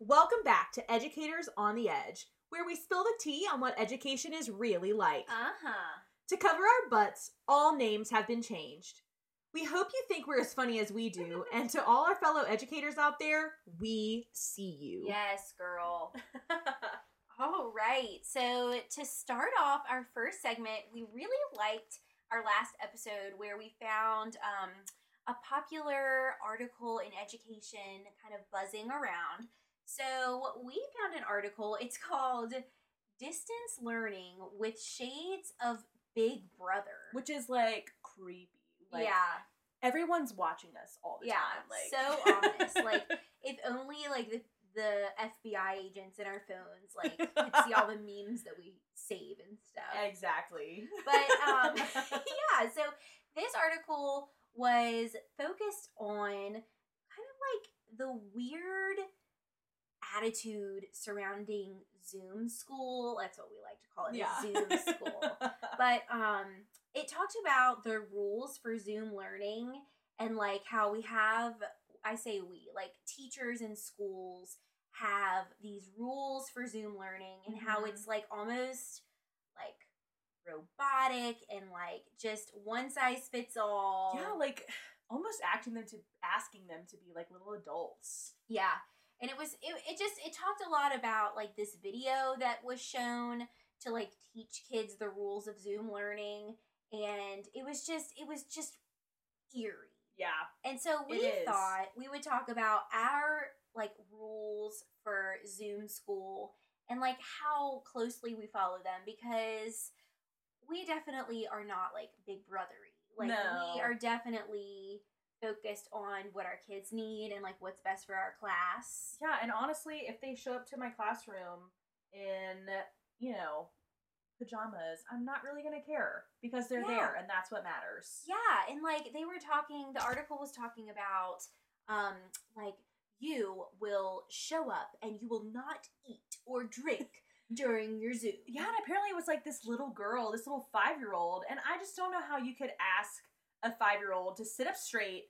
Welcome back to Educators on the Edge, where we spill the tea on what education is really like. Uh huh. To cover our butts, all names have been changed. We hope you think we're as funny as we do, and to all our fellow educators out there, we see you. Yes, girl. All right. So to start off our first segment, we really liked our last episode where we found um, a popular article in education kind of buzzing around. So we found an article. It's called Distance Learning with Shades of Big Brother. Which is like creepy. Like, yeah. Everyone's watching us all the Yeah. time. Like So honest. Like if only like the the FBI agents in our phones like could see all the memes that we save and stuff. Exactly. But um yeah, so this article was focused on kind of like the weird attitude surrounding Zoom school. That's what we like to call it, yeah. Zoom school. But um it talked about the rules for Zoom learning and like how we have I say we, like teachers in schools have these rules for Zoom learning and how Mhm. it's like almost like robotic and like just one size fits all. yeah, like almost acting them to asking them to be like little adults. Yeah. And it was it, it just it talked a lot about like this video that was shown to like teach kids the rules of Zoom learning and it was just it was just eerie. Yeah. And so we thought we would talk about our like rules for Zoom school and like how closely we follow them because we definitely are not like big brothery. Like No. we are definitely focused on what our kids need and like what's best for our class. Yeah, and honestly, if they show up to my classroom in, you know, pajamas, I'm not really gonna care because they're Yeah. there and that's what matters. Yeah, and like they were talking, the article was talking about um like you will show up and you will not eat or drink during your Zoom. Yeah, and apparently it was like this little girl, this little five year old, and I just don't know how you could ask a five year old to sit up straight,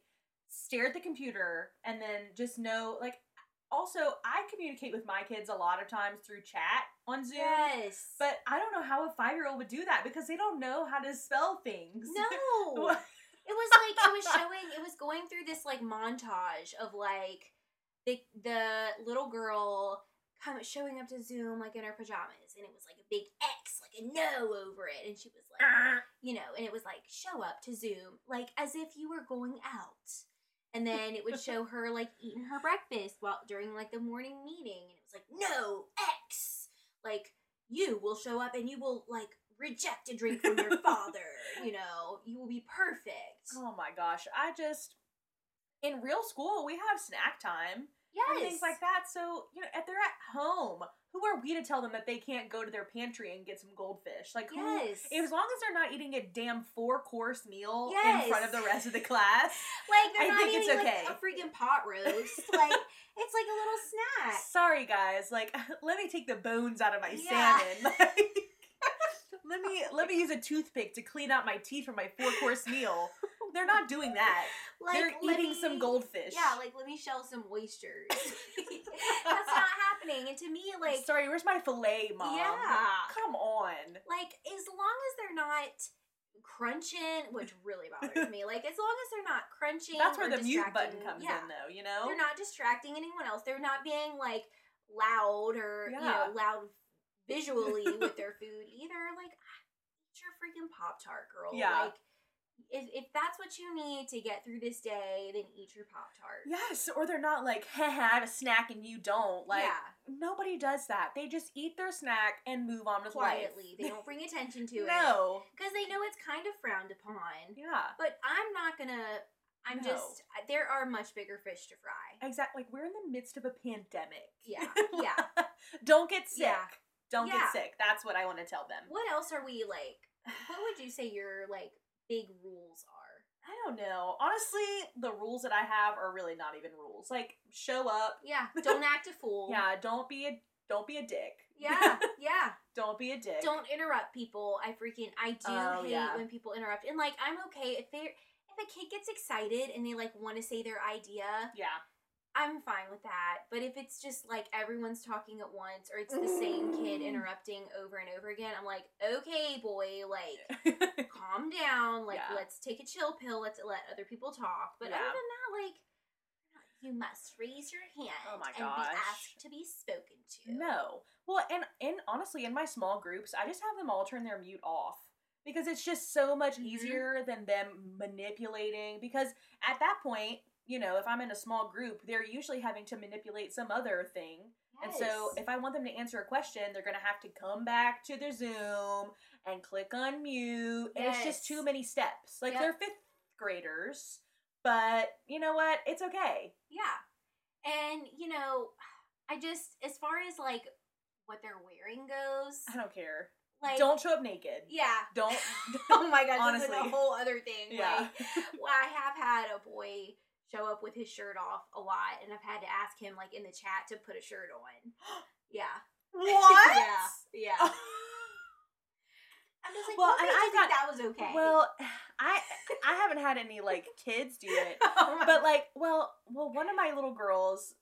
stare at the computer, and then just know like. Also, I communicate with my kids a lot of times through chat on Zoom. Yes. But I don't know how a five year old would do that because they don't know how to spell things. no. It was like it was showing it was going through this like montage of like the the little girl come showing up to Zoom like in her pajamas and it was like a big X like a no over it and she was like uh-huh. you know and it was like show up to Zoom like as if you were going out and then it would show her like eating her breakfast while during like the morning meeting and it was like no X like you will show up and you will like reject a drink from your father you know you will be perfect Oh my gosh. I just in real school we have snack time yes and things like that. So, you know, if they're at home, who are we to tell them that they can't go to their pantry and get some goldfish? Like who as long as they're not eating a damn four course meal Yes. in front of the rest of the class. like they're I not eating okay. like a freaking pot roast like it's like a little snack Sorry guys, like let me take the bones out of my Yeah. salmon. Like, let me let me use a toothpick to clean out my teeth from my four course meal. They're not doing that. like They're eating me- some goldfish. yeah like let me shell some oysters that's not happening and to me like sorry, where's my fillet, mom? Yeah. Come on. like as long as they're not crunching which really bothers me like as long as they're not crunching That's where the mute button comes yeah. in though, you know? they're not distracting anyone else they're not being like loud or you know loud visually with their food either like eat your freaking pop tart girl Yeah. like if, if that's what you need to get through this day then eat your pop tart Yes, or they're not like, haha, I have a snack and you don't. Like yeah nobody does that. They just eat their snack and move on with quietly life. they don't bring attention to it no. because they know it's kind of frowned upon Yeah. but i'm not gonna i'm No. just there are much bigger fish to fry Exactly. Like we're in the midst of a pandemic. Yeah, yeah. don't get sick. Yeah. Don't Yeah. get sick. That's what I want to tell them. what else are we like what would you say your like big rules are I don't know. Honestly, the rules that I have are really not even rules. Like show up. Yeah, don't act a fool. Yeah, don't be a don't be a dick. Yeah, yeah. don't be a dick. Don't interrupt people. I freaking I do Oh, hate yeah. when people interrupt. And like I'm okay if they if a kid gets excited and they like want to say their idea, Yeah. I'm fine with that. But if it's just like everyone's talking at once or it's the same kid Mm. interrupting over and over again, I'm like, okay, boy, like calm down. Like Yeah. let's take a chill pill. Let's let other people talk. But Yeah. other than that, like you must raise your hand Oh my and gosh. be asked to be spoken to. No. Well, and and honestly, in my small groups, I just have them all turn their mute off because it's just so much Mhm. easier than them manipulating. Because at that point, you know, if I'm in a small group, they're usually having to manipulate some other thing. And so, if I want them to answer a question, they're gonna have to come back to their Zoom and click on mute, and it's just too many steps. Like Yep. they're fifth graders, but you know what? It's okay. Yeah. And, you know, I just, as far as like what they're wearing goes, I don't care. like, don't show up naked. yeah. Don't. oh my god, this is Honestly. a whole other thing. Yeah. Like, well, I have had a boy show up with his shirt off a lot, and I've had to ask him, like, in the chat to put a shirt on. Yeah. what? yeah. Yeah. I'm just like, Well, and I got- that was okay. Well, I I haven't had any like kids do it, Oh but like, well, well, one of my little girls,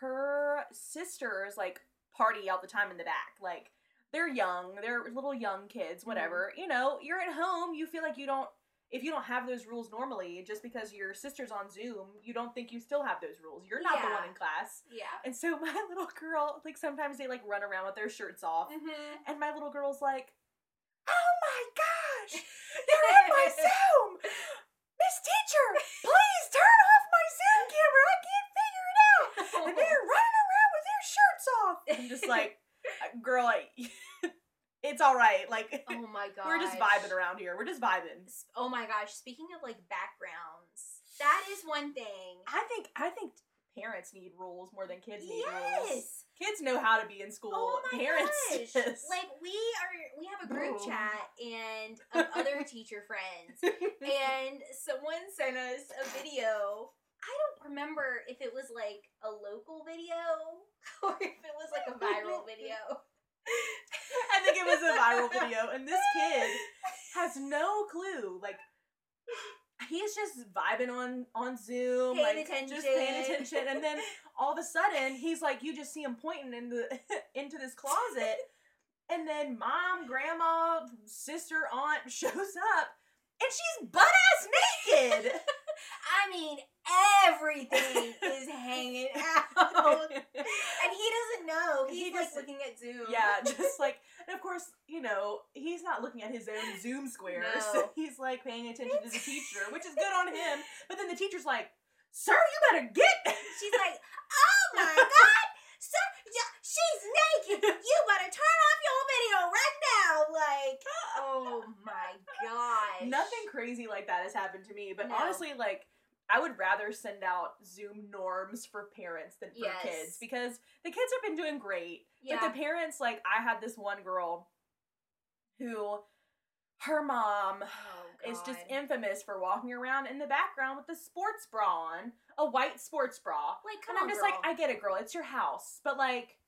her sisters like party all the time in the back. Like they're young, they're little young kids, mm-hmm. whatever. You know, you're at home, you feel like you don't. If you don't have those rules normally, just because your sister's on Zoom, you don't think you still have those rules. You're not the one in class. yeah. And so my little girl, like sometimes they like run around with their shirts off, Mm-hmm. and my little girl's like, "Oh my gosh, you're in my Zoom, Miss Teacher! Please turn off my Zoom camera. I can't figure it out, and they're running around with their shirts off." I'm just like, "Uh, "Girl, I, it's all right. Like, oh my god. we're just vibing around here. We're just vibing." Oh my gosh. Speaking of like backgrounds, that is one thing. I think I think parents need rules more than kids need rules. Kids know how to be in school. Oh my parents gosh. just Like we are we have a group Boom. chat and of other teacher friends and someone sent us a video. I don't remember if it was like a local video or if it was like a viral video. I think it was a viral video, and this kid has no clue. Like he's just vibing on on Zoom, Paying like just paying attention. attention, and then all of a sudden he's like, you just see him pointing in the into this closet, and then mom, grandma, sister, aunt shows up, and she's butt ass naked. I mean, everything is hanging out. And he doesn't know. He He's like just- looking at Zoom. Yeah, just like, and of course, you know, he's not looking at his own Zoom square, so he's like paying attention to the teacher, which is good on him. But then the teacher's like, "Sir, you better get." She's like, oh my god, sir, yeah, she's naked. You better turn off your video right now. Like, oh my gosh. Nothing crazy like that has happened to me, but No. honestly, like. I would rather send out Zoom norms for parents than for Yes. kids because the kids have been doing great. Yeah. But the parents, like, I had this one girl who her mom oh, is just infamous for walking around in the background with a sports bra on, a white sports bra. like, come and I'm on, just girl. like, I get it, girl. It's your house, but like,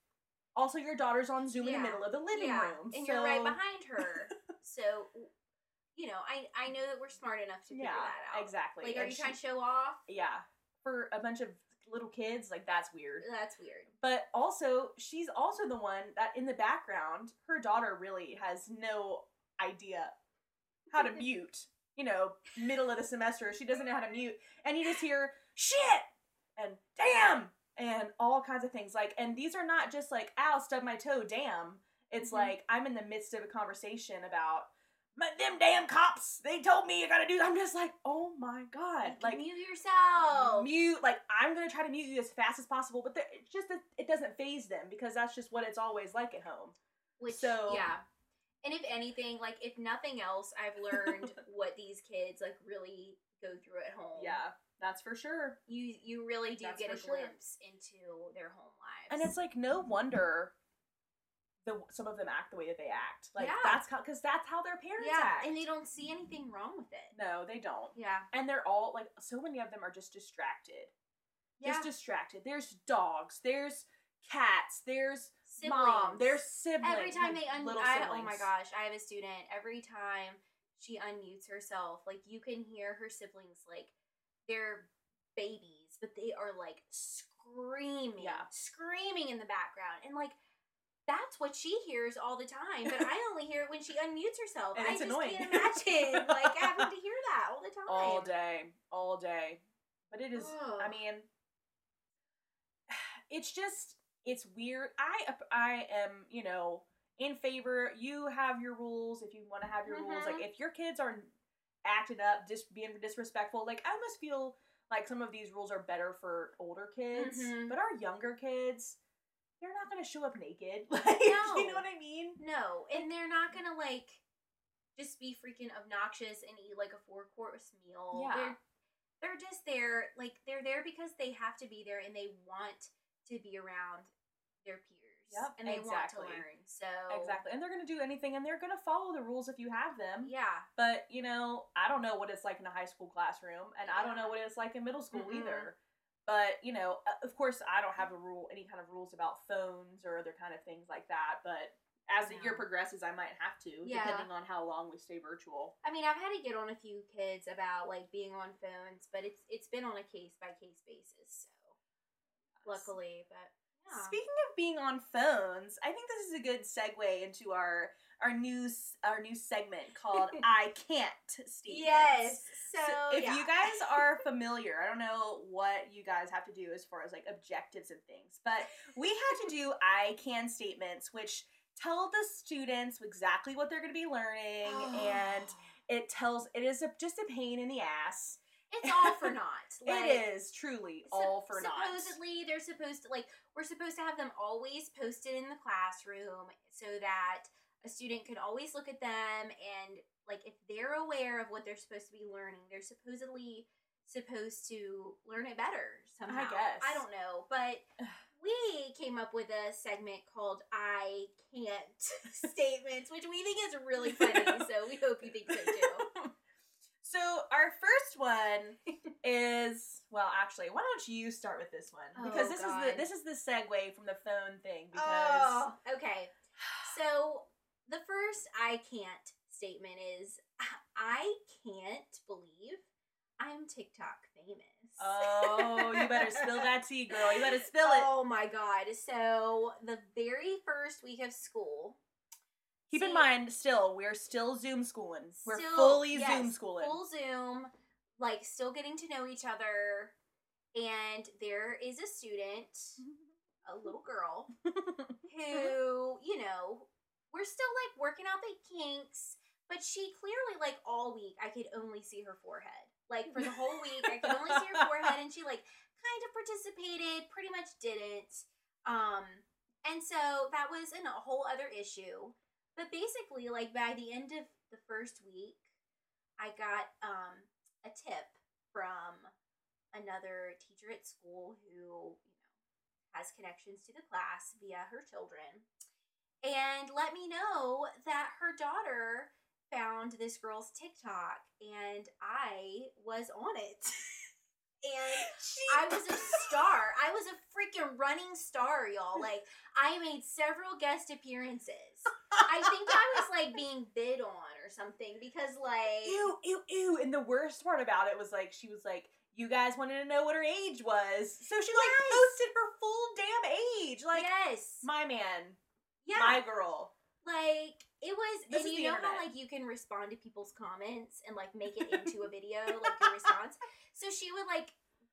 also your daughter's on Zoom in the middle of the living yeah. room, and so you're right behind her. so, you know, I I know that we're smart enough to figure yeah, that out. exactly. Like, are And you she- trying to show off? Yeah, for a bunch of little kids, like that's weird. That's weird. But also, she's also the one that in the background, her daughter really has no idea how to mute. You know, middle of the semester, she doesn't know how to mute, and you just hear shit and damn and all kinds of things. Like, and these are not just like ow, stub my toe, damn. It's Mhm. like I'm in the midst of a conversation about. But them damn cops, they told me you gotta do. I'm just like, oh my god, Like, like mute yourself. mute like i'm gonna try to mute you as fast as possible but it's just that it doesn't phase them because that's just what it's always like at home Which, So- yeah. And if anything, like if nothing else, I've learned what these kids like really go through at home. yeah that's for sure You you really do That's get a sure. glimpse into their home lives. and it's like no wonder the some of them act the way that they act like Yeah. that's how because that's how their parents yeah, act and they don't see anything wrong with it. no they don't Yeah. and they're all like so many of them are just distracted Yeah. just distracted there's dogs there's cats there's Siblings. mom there's siblings every time like they un- little I, oh my gosh, I have a student. Every time she unmutes herself, like you can hear her siblings like they're babies, but they are like screaming, Yeah. screaming in the background, and like that's what she hears all the time. But I only hear it when she unmutes herself. And I just annoying. can't imagine like having to hear that all the time. all day, all day. But it is. I mean, it's just it's weird. I I am you know in favor. You have your rules if you want to have your rules. Like Mhm. if your kids are acting up, just being disrespectful. Like I almost feel like some of these rules are better for older kids, Mhm. but our younger kids. They're not gonna show up naked. Like, no. you know what I mean? No, and they're not gonna like just be freaking obnoxious and eat like a four course meal. Yeah. They're they're just there like they're there because they have to be there and they want to be around their peers. Yep, And they exactly. want to learn. So Exactly. And they're gonna do anything and they're gonna follow the rules if you have them. Yeah. But you know, I don't know what it's like in a high school classroom, and I don't know what it's like in middle school Mm-mm. either. But you know, of course, I don't have a rule, any kind of rules about phones or other kind of things like that. But as the year progresses, I might have to, Yeah. depending on how long we stay virtual. I mean, I've had to get on a few kids about like being on phones, but it's it's been on a case by case basis. So luckily, but yeah. Speaking of being on phones, I think this is a good segue into our our new our new segment called "I Can't" statements. yes. So, So if yeah. you guys are familiar, I don't know what you guys have to do as far as like objectives and things, but we had to do I can statements, which tell the students exactly what they're going to be learning, and it tells it is a, just a pain in the ass. it's all for naught. Like, it is truly all for naught. Supposedly, they're supposed to like we're supposed to have them always posted in the classroom so that a student could always look at them and like if they're aware of what they're supposed to be learning, they're supposedly supposed to learn it better somehow. I guess. I don't know, but we came up with a segment called "I Can't" statements, which we think is really funny. so we hope you think so too. So our first one is well, actually, why don't you start with this one oh, because Oh, this God. is the this is the segue from the phone thing oh, because Oh, okay. So the first I can't statement is I can't believe I'm TikTok famous. oh, you better spill that tea, girl. You better spill it. Oh my god. So the very first week of school. Keep in mind, still we're still Zoom schooling. We're still- fully yes, Zoom schooling. Full Zoom, like still getting to know each other. And there is a student, a little girl, who, you know, we're still like working out the kinks, but she clearly like all week I could only see her forehead. Like for the whole week I could only see her forehead and she like kind of participated, pretty much didn't. Um and so that was a whole other issue. But basically like by the end of the first week I got um a tip from another teacher at school who, you know, has connections to the class via her children and let me know that her daughter found this girl's TikTok and I was on it. and I was a star. I was a freaking running star, y'all. Like I made several guest appearances. I think I was like being bid on or something because like ew, ew, ew. And the worst part about it was like she was like, you guys wanted to know what her age was, so she like Yes. posted her full damn age. Like yes. my man, yeah. my girl. like it was This and you know how like you can respond to people's comments and like make it into a video like your response? So she would like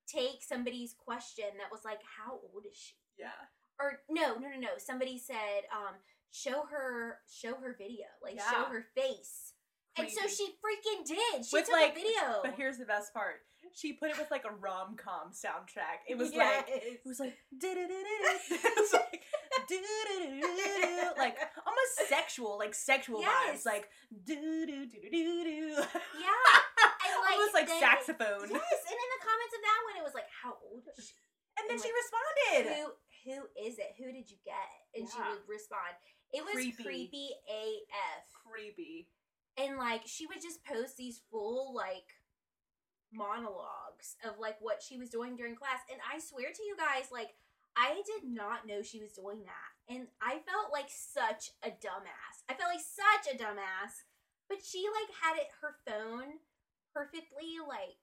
take somebody's question that was like how old is she? Yeah. or no no no no. Somebody said um show her show her video. Like show her face. And so she freaking did. She With, took like- a video. But here's the best part. She put it with like a rom com soundtrack. It was like it was like it was like do-do-do-do-do, like almost sexual, like sexual Yes. vibes, like do do do do do yeah and like almost like then- saxophone. yes and in the comments of that one it was like how old is she And then and, she like, responded. who who is it? Who did you get? And she Yeah. would respond. It was Creepy. creepy. AF. Creepy. And like she would just post these full like monologues of like what she was doing during class. And I swear to you guys, like I did not know she was doing that. And I felt like such a dumbass. I felt like such a dumbass. But she like had it her phone perfectly like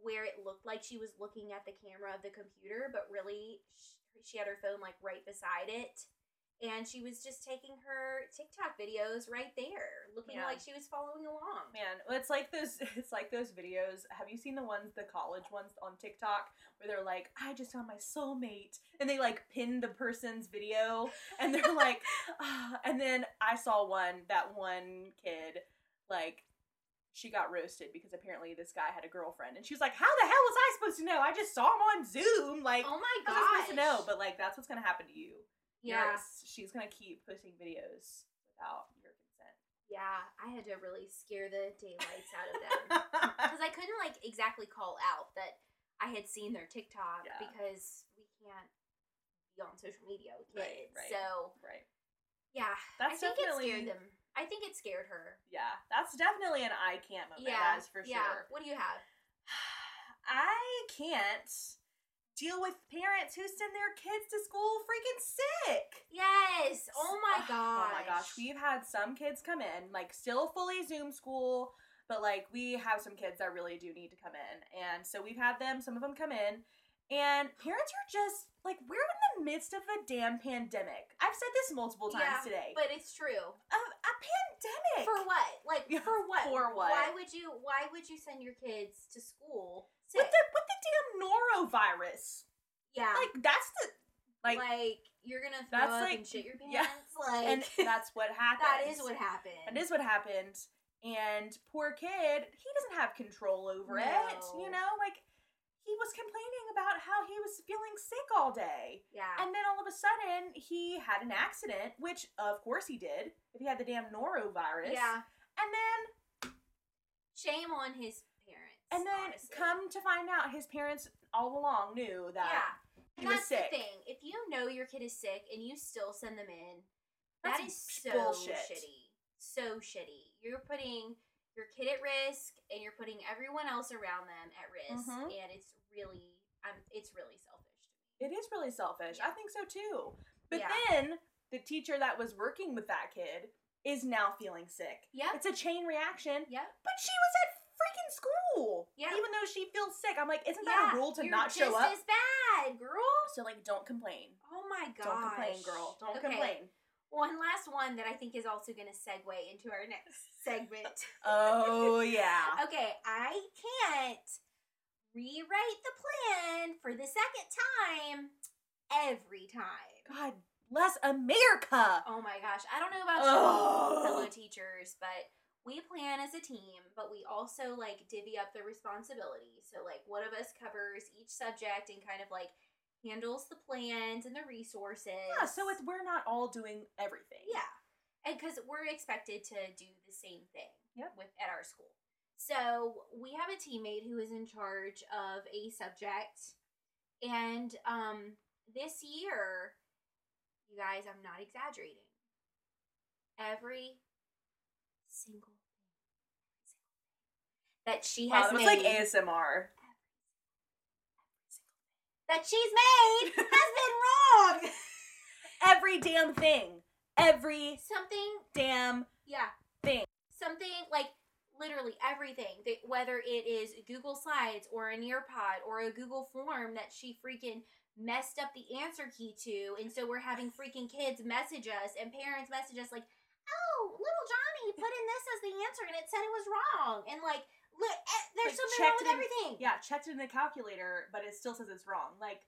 where it looked like she was looking at the camera of the computer, but really sh- she had her phone like right beside it. And she was just taking her TikTok videos right there, looking Yeah. like she was following along. Man, well, it's like those. It's like those videos. Have you seen the ones, the college ones on TikTok, where they're like, "I just found my soulmate," and they like pin the person's video, and they're like, ah. and then I saw one that one kid like. She got roasted because apparently this guy had a girlfriend, and she was like, "How the hell was I supposed to know? I just saw him on Zoom. Like, oh my I god! was supposed to know." But like, that's what's gonna happen to you. Yeah, she's gonna keep posting videos without your consent. yeah. I had to really scare the daylights out of them. because I couldn't like exactly call out that I had seen their TikTok Yeah. because we can't be on social media with Right, kids. right. So right. yeah, That's I think definitely- it scared them. I think it scared her. Yeah, that's definitely an I can't moment. yeah, That is for yeah. sure. What do you have? I can't deal with parents who send their kids to school freaking sick. Yes. Oh, oh my gosh. Oh my gosh. We've had some kids come in, like still fully Zoom school, but like we have some kids that really do need to come in. And so we've had them, some of them come in, and parents are just like, we're in the midst of a damn pandemic. I've said this multiple times Yeah, today. But it's true. Pandemic. For what? Like Yeah, for what? for what? Why would you? Why would you send your kids to school with the with the damn norovirus. yeah. Like that's the like, like you're gonna throw that's up like- and shit your pants. yeah. Like and that's what happened. that is what happened. That is what happened. And poor kid, he doesn't have control over it. You know, like he was complaining about how he was feeling sick all day. Yeah. And then all of a sudden he had an accident, which of course he did, if he had the damn norovirus. yeah. And then Shame on his parents. and then honestly. come to find out his parents all along knew that Yeah. he And was that's sick. the thing. If you know your kid is sick and you still send them in, That's that is so bullshit. shitty. So shitty. You're putting your kid at risk and you're putting everyone else around them at risk. Mhm. And it's really um it's really selfish to me. It is really selfish. I think so too. But Yeah. then the teacher that was working with that kid is now feeling sick. Yeah. It's a chain reaction. Yeah. But she was at freaking school. Yeah. Even though she feels sick. I'm like, isn't that Yeah, a rule to not show just up? as bad, girl. So like don't complain. Oh my god. Don't complain, girl. Don't Okay. complain. One last one that I think is also going to segue into our next segment. Oh yeah. okay, I can't rewrite the plan for the second time every time. God bless America. Oh my gosh, I don't know about you, fellow teachers, but we plan as a team, but we also like divvy up the responsibility. So like one of us covers each subject and kind of like handles the plans and the resources. Yeah, so it's we're not all doing everything. Yeah. And because we're expected to do the same thing Yep. with at our school. So we have a teammate who is in charge of a subject. And um this year, you guys, I'm not exaggerating. Every single thing that she Wow, has that was made like ASMR. That she's made has been wrong. Every damn thing. Every Something damn Yeah. Thing. Something like literally everything. That whether it is Google Slides or a Nearpod or a Google form that she freaking messed up the answer key to, and so we're having freaking kids message us and parents message us like, "Oh, little Johnny put in this as the answer and it said it was wrong," and like, look, there's Like, something wrong with it in- everything. Yeah, checked it in the calculator, but it still says it's wrong. Like,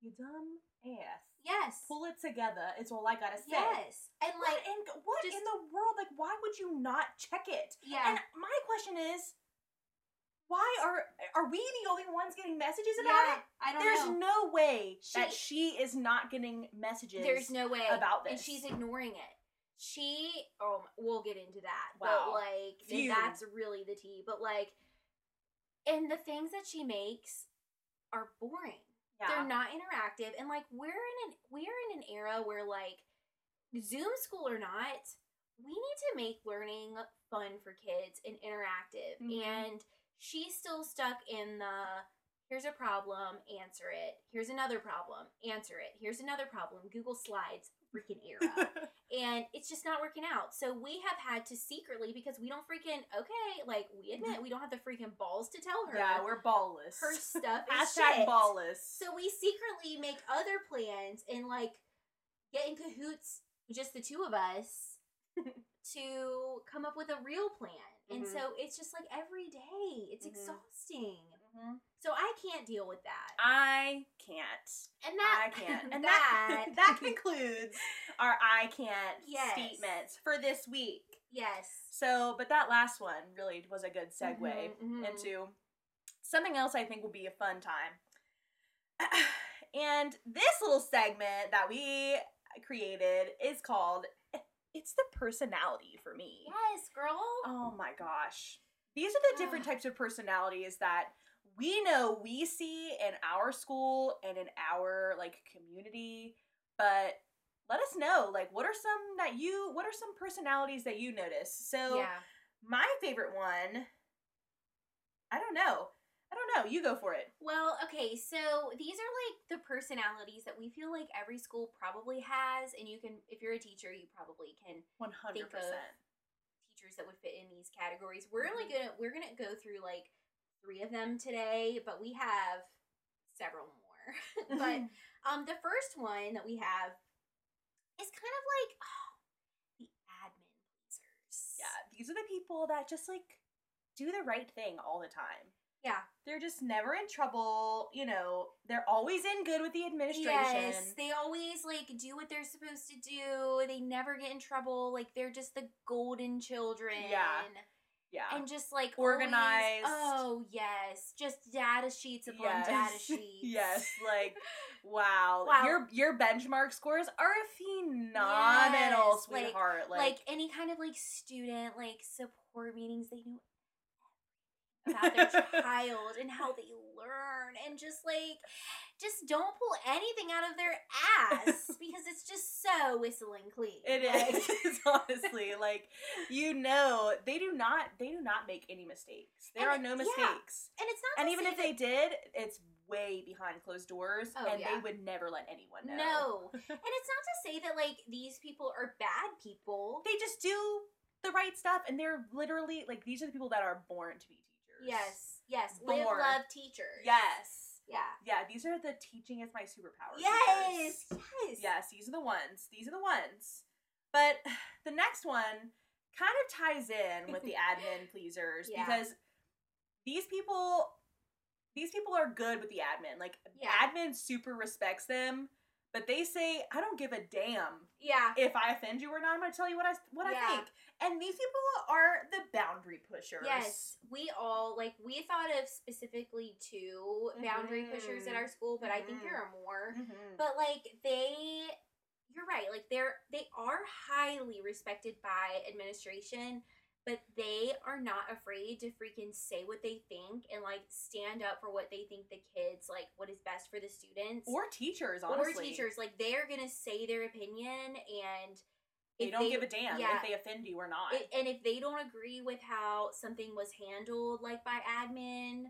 you dumb ass. Yes. Pull it together is all I gotta say. Yes. And What like, in what just- in the world? Like, why would you not check it? yeah. And my question is, why are are we the only ones getting messages about yeah, it? I don't know. There's know. no way She- that she is not getting messages. There's no way about this, and she's ignoring it. She, oh, we'll get into that. Wow. But like, Phew. that's really the tea. But like, and the things that she makes are boring. yeah. They're not interactive, and like, we're in an we're in an era where like, Zoom school or not, we need to make learning fun for kids and interactive. Mhm. And she's still stuck in the here's a problem, answer it. Here's another problem, answer it. Here's another problem, Google Slides. freaking era. and it's just not working out. So we have had to secretly because we don't freaking okay, like we admit we don't have the freaking balls to tell her. yeah, we're ballless. her stuff is Hashtag shit. ballless. So we secretly make other plans and like get in cahoots, just the two of us, to come up with a real plan. And Mhm. so it's just like every day, it's Mhm. exhausting. Mhm. So I can't deal with that. I can't. And that I can't. And that that that concludes our I can't Yes. statements for this week. yes. So, but that last one really was a good segue Mhm, mhm. into something else I think will be a fun time. and this little segment that we created is called It's the Personality for Me. Yes, girl. Oh my gosh. These are the different types of personalities that we know we see in our school and in our like community, but let us know like what are some that you what are some personalities that you notice? So yeah. my favorite one I don't know. I don't know. You go for it. Well, okay, so these are like the personalities that we feel like every school probably has, and you can, if you're a teacher, you probably can 100%. Think of- teachers that would fit in these categories. We're only Mhm. gonna we're gonna go through like three of them today, but we have several more. but um, the first one that we have is kind of like the admin pleasers. yeah, these are the people that just like do the right thing all the time. Yeah. They're just never in trouble. You know, they're always in good with the administration. Yes, they always like do what they're supposed to do. They never get in trouble. Like they're just the golden children. Yeah. Yeah. And just like always- Organized. oh yes, just data sheets upon data sheets. yes, like wow. Wow. Your your benchmark scores are phenomenal, Yes, like- sweetheart. like, Like, any kind of like student like support meetings. They know about their child and how they learn and just like just don't pull anything out of their ass because it's just so whistling clean. it Like- is honestly like you know they do not they do not make any mistakes. There And are no yeah. mistakes. and it's not And even if they did, it's way behind closed doors, Oh, and yeah. they would never let anyone know. No. and it's not to say that like these people are bad people. they just do the right stuff, and they're literally like these are the people that are born to be teachers. Yes. Yes. Live, love, teachers. Yes. Yeah. Yeah. These are the teaching is my superpower. Yes. teachers. Yes. Yes. These are the ones. These are the ones. But the next one kind of ties in with the admin pleasers Yeah. because these people these people are good with the admin. Like Yeah. admin super respects them, but they say, I don't give a damn Yeah. if I offend you or not. I'm gonna tell you what I what Yeah. I think. And these people are the boundary pushers. Yes, we all like we thought of specifically two boundary pushers at Mhm. our school, but I think Mhm. there are more. Mhm. But like they you're right, like they're they are highly respected by administration, but they are not afraid to freaking say what they think and like stand up for what they think the kids like what is best for the students or teachers, honestly. or teachers like they're going to say their opinion and They don't give a damn yeah, if they offend you or not. it, and if they don't agree with how something was handled like by admin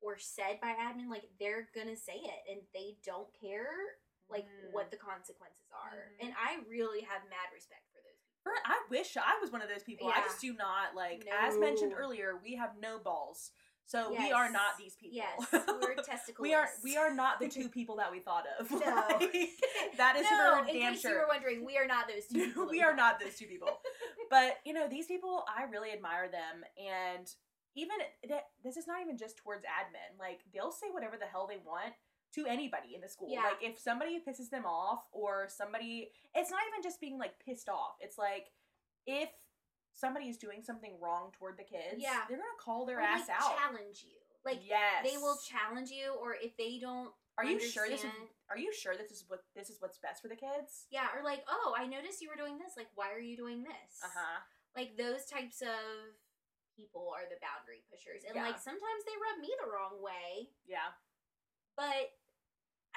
or said by admin like they're gonna say it and they don't care like Mm. what the consequences are Mhm. and i really have mad respect for those people For- I wish I was one of those people. I just do not like. As mentioned earlier, we have no balls, so we are not these people. yes we're testicles we are we are not the two people that we thought of. No. Like, that is no for in damn case sure. you were wondering we are not those two people we are not those two people. But you know, these people, I really admire them, and even that this is not even just towards admin. Like they'll say whatever the hell they want to anybody in the school. Yeah. Like if somebody pisses them off, or somebody, it's not even just being like pissed off. It's like if somebody is doing something wrong toward the kids, Yeah. they're gonna call their Or, ass like, out. challenge you like yes, they will challenge you or if they don't Are you sure this is? Are you sure this is what this is what's best for the kids? yeah or like oh i noticed you were doing this like why are you doing this Uh huh. like those types of people are the boundary pushers and Yeah. like sometimes they rub me the wrong way Yeah. But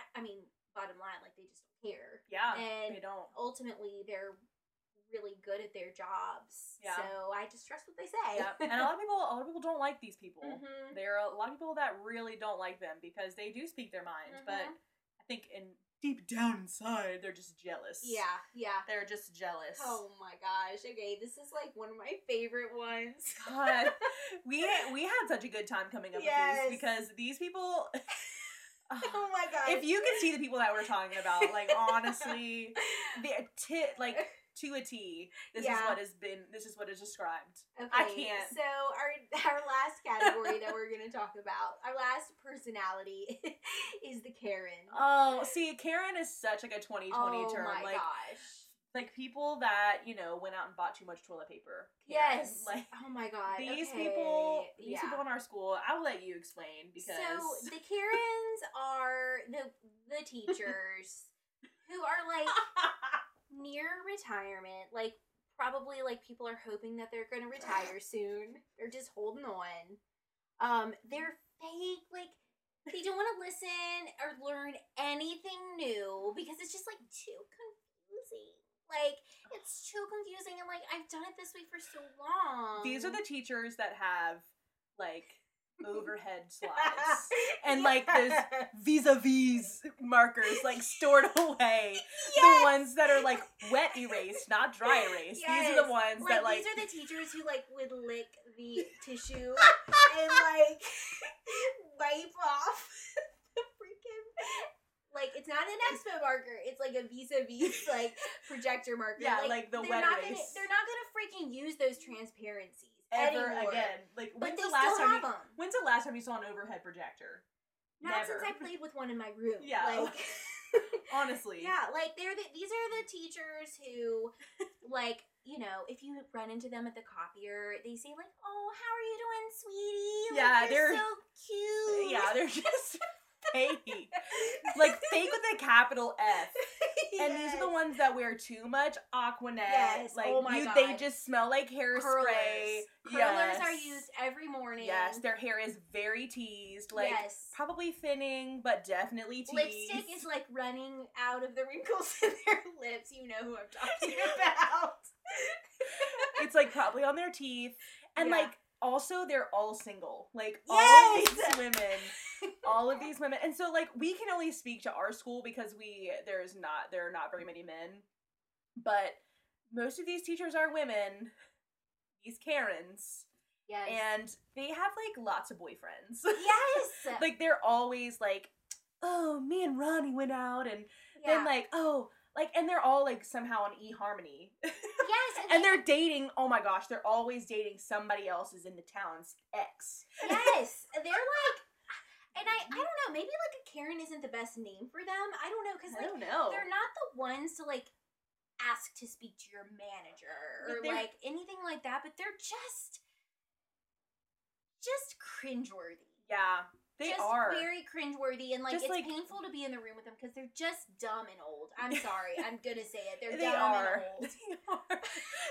I- i mean bottom line like they just don't care Yeah. And- they don't. ultimately they're really good at their jobs Yeah. so i just trust what they say Yeah. And a lot of people, a lot of people don't like these people. Mhm. There are a lot of people that really don't like them because they do speak their mind. But Mhm. I think in deep down inside, they're just jealous. Yeah, yeah. They're just jealous. Oh my gosh. Okay, this is like one of my favorite ones. God, we we had such a good time coming up Yes. with these because these people. oh my gosh. if you could see the people that we're talking about, like honestly, the uh, tit like to a T. This is Yeah. what has been. This is what is described. Okay, I can't. So our our last category that we're gonna talk about, our last personality is the Karen. Oh, see, Karen is such like a 2020 oh term. my like gosh. Like people that you know went out and bought too much toilet paper. Karen. Yes. like oh my god. these okay, people. These yeah. people in our school. I'll let you explain because So the Karens are the the teachers who are like near retirement, like probably like people are hoping that they're going to retire soon. They're just holding on. Um, they're fake, like they don't want to listen or learn anything new because it's just like too confusing. Like it's too confusing, and like I've done it this way for so long. these are the teachers that have like overhead slides and like those vis-a-vis markers like stored away. The ones that are like wet erased, not dry erased. These are the ones like, that like these are the teachers who like would lick the tissue and like wipe off like an expo marker it's like a vis-a-vis like projector marker Yeah, like the they're wet not gonna they're not gonna freaking use those transparencies ever anymore. again. Like when's the last time you, them when's the last time you saw an overhead projector? not Never. since i played with one in my room Yeah. like Honestly. Yeah, like they're the, these are the teachers who, like, you know, if you run into them at the copier, they say like, "Oh, how are you doing, sweetie? Like, Yeah, they're- so cute." Yeah, they're just fake. Like fake with a capital F. And these are the ones that wear too much Aquanet. Yes, Like oh you, they just smell like hairspray. curlers. Curlers yes. are used every morning. Yes, their hair is very teased. Like yes. probably thinning, but definitely teased. Lipstick is like running out of the wrinkles in their lips. You know who I'm talking about. it's like probably on their teeth. And Yeah. like also they're all single. Like all Yes! of these women all of these women and so like we can only speak to our school because we there's not there are not very many men but most of these teachers are women these karens Yes. and they have like lots of boyfriends yes. like they're always like oh me and ronnie went out and yeah. then like oh like and they're all like somehow on eharmony yes, and they're dating oh my gosh they're always dating somebody else's in the town's ex yes, they're like, and I, I mm-hmm. don't know, maybe like a Karen isn't the best name for them. I don't know because i like don't know they're not the ones to like ask to speak to your manager or like anything like that. But they're just, just cringeworthy. yeah they just are very cringeworthy, and like Just it's like- painful to be in the room with them because they're just dumb and old. I'm sorry, I'm gonna say it. They're they dumb are. and old. They are.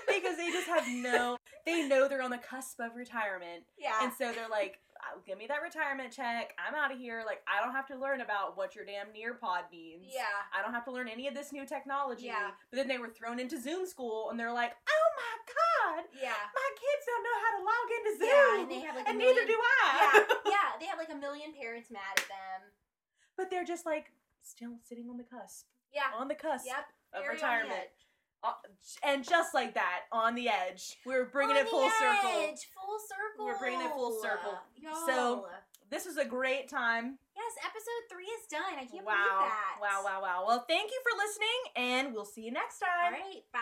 because they just have no. They know they're on the cusp of retirement, Yeah, and so they're like, "Oh, Uh, "Give me that retirement check. I'm out of here. Like I don't have to learn about what your damn Nearpod means. yeah. I don't have to learn any of this new technology." Yeah. But then they were thrown into Zoom school, and they're like, "Oh my god, Yeah. my kids don't know how to log into Zoom, Yeah, and they have like and neither do I." yeah, yeah, they have like a million parents mad at them. but they're just like still sitting on the cusp, Yeah. on the cusp Yep. of very on the retirement. Edge. Uh, and just like that, on the edge, we're bringing On it full the circle. Full circle. We're bringing it full circle. Y'all. So, This was a great time. yes, episode three is done. I can't wow. believe that. Wow, wow, wow. Well, thank you for listening, and we'll see you next time. right. Bye.